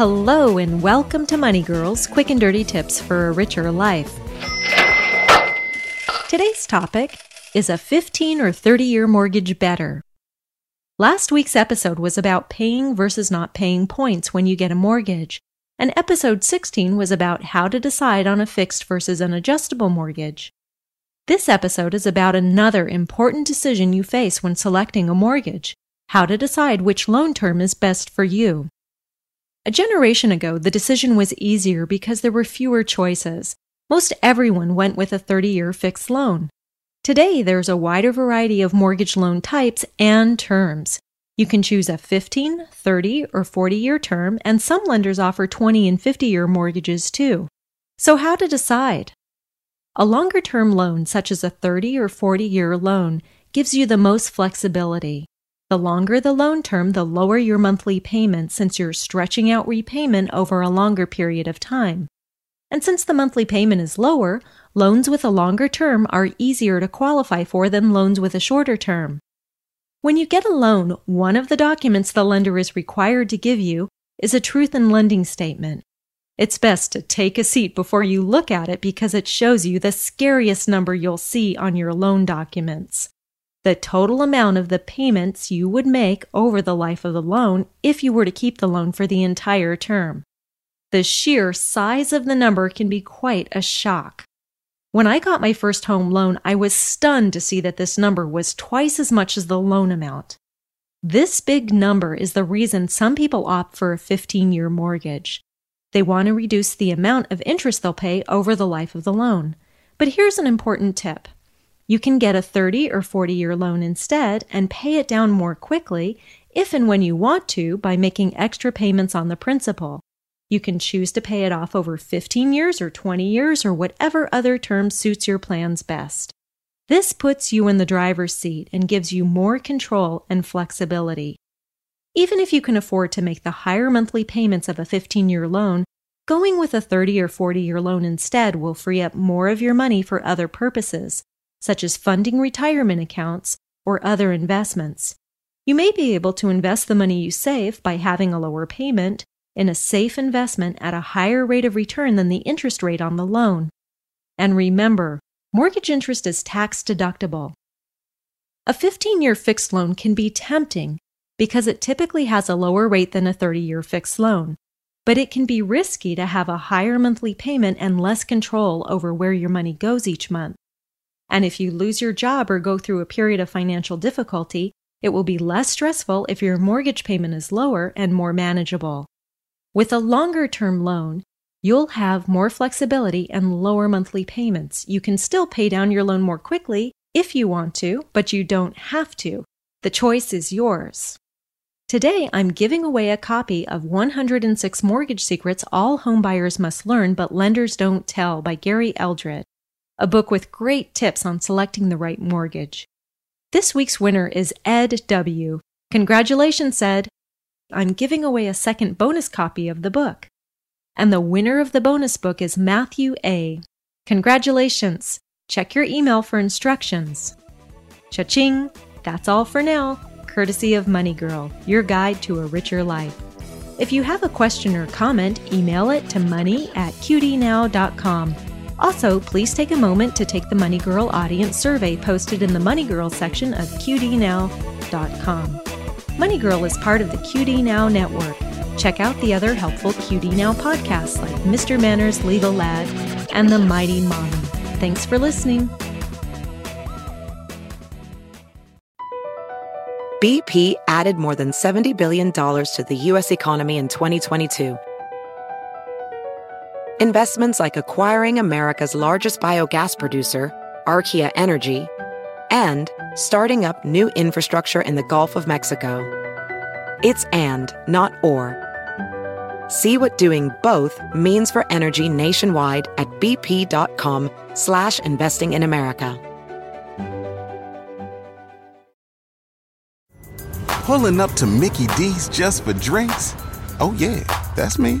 Hello, and welcome to Money Girls Quick and Dirty Tips for a Richer Life. Today's topic is a 15 or 30 year mortgage better? Last week's episode was about paying versus not paying points when you get a mortgage, and episode 16 was about how to decide on a fixed versus an adjustable mortgage. This episode is about another important decision you face when selecting a mortgage how to decide which loan term is best for you. A generation ago, the decision was easier because there were fewer choices. Most everyone went with a 30 year fixed loan. Today, there's a wider variety of mortgage loan types and terms. You can choose a 15, 30, or 40 year term, and some lenders offer 20 and 50 year mortgages too. So, how to decide? A longer term loan, such as a 30 or 40 year loan, gives you the most flexibility. The longer the loan term, the lower your monthly payment since you're stretching out repayment over a longer period of time. And since the monthly payment is lower, loans with a longer term are easier to qualify for than loans with a shorter term. When you get a loan, one of the documents the lender is required to give you is a truth in lending statement. It's best to take a seat before you look at it because it shows you the scariest number you'll see on your loan documents the total amount of the payments you would make over the life of the loan if you were to keep the loan for the entire term. The sheer size of the number can be quite a shock. When I got my first home loan, I was stunned to see that this number was twice as much as the loan amount. This big number is the reason some people opt for a 15 year mortgage. They want to reduce the amount of interest they'll pay over the life of the loan. But here's an important tip you can get a 30 or 40 year loan instead and pay it down more quickly if and when you want to by making extra payments on the principal. You can choose to pay it off over 15 years or 20 years or whatever other term suits your plans best. This puts you in the driver's seat and gives you more control and flexibility. Even if you can afford to make the higher monthly payments of a 15 year loan, going with a 30 or 40 year loan instead will free up more of your money for other purposes, such as funding retirement accounts or other investments. You may be able to invest the money you save by having a lower payment in a safe investment at a higher rate of return than the interest rate on the loan. And remember, mortgage interest is tax deductible. A 15 year fixed loan can be tempting because it typically has a lower rate than a 30 year fixed loan, but it can be risky to have a higher monthly payment and less control over where your money goes each month. And if you lose your job or go through a period of financial difficulty, it will be less stressful if your mortgage payment is lower and more manageable. With a longer term loan, you'll have more flexibility and lower monthly payments. You can still pay down your loan more quickly if you want to, but you don't have to. The choice is yours. Today, I'm giving away a copy of 106 Mortgage Secrets All Homebuyers Must Learn But Lenders Don't Tell by Gary Eldred a book with great tips on selecting the right mortgage. This week's winner is Ed W. Congratulations, Ed! I'm giving away a second bonus copy of the book. And the winner of the bonus book is Matthew A. Congratulations! Check your email for instructions. Cha-ching! That's all for now, courtesy of Money Girl, your guide to a richer life. If you have a question or comment, email it to money at qdnow.com. Also, please take a moment to take the Money Girl audience survey posted in the Money Girl section of QDNow.com. Money Girl is part of the QD Now network. Check out the other helpful QD Now podcasts like Mr. Manners Legal Lad and The Mighty Mommy. Thanks for listening. BP added more than $70 billion to the U.S. economy in 2022. Investments like acquiring America's largest biogas producer, Archaea Energy, and starting up new infrastructure in the Gulf of Mexico. It's and, not or. See what doing both means for energy nationwide at bp.com slash investing in America. Pulling up to Mickey D's just for drinks? Oh yeah, that's me.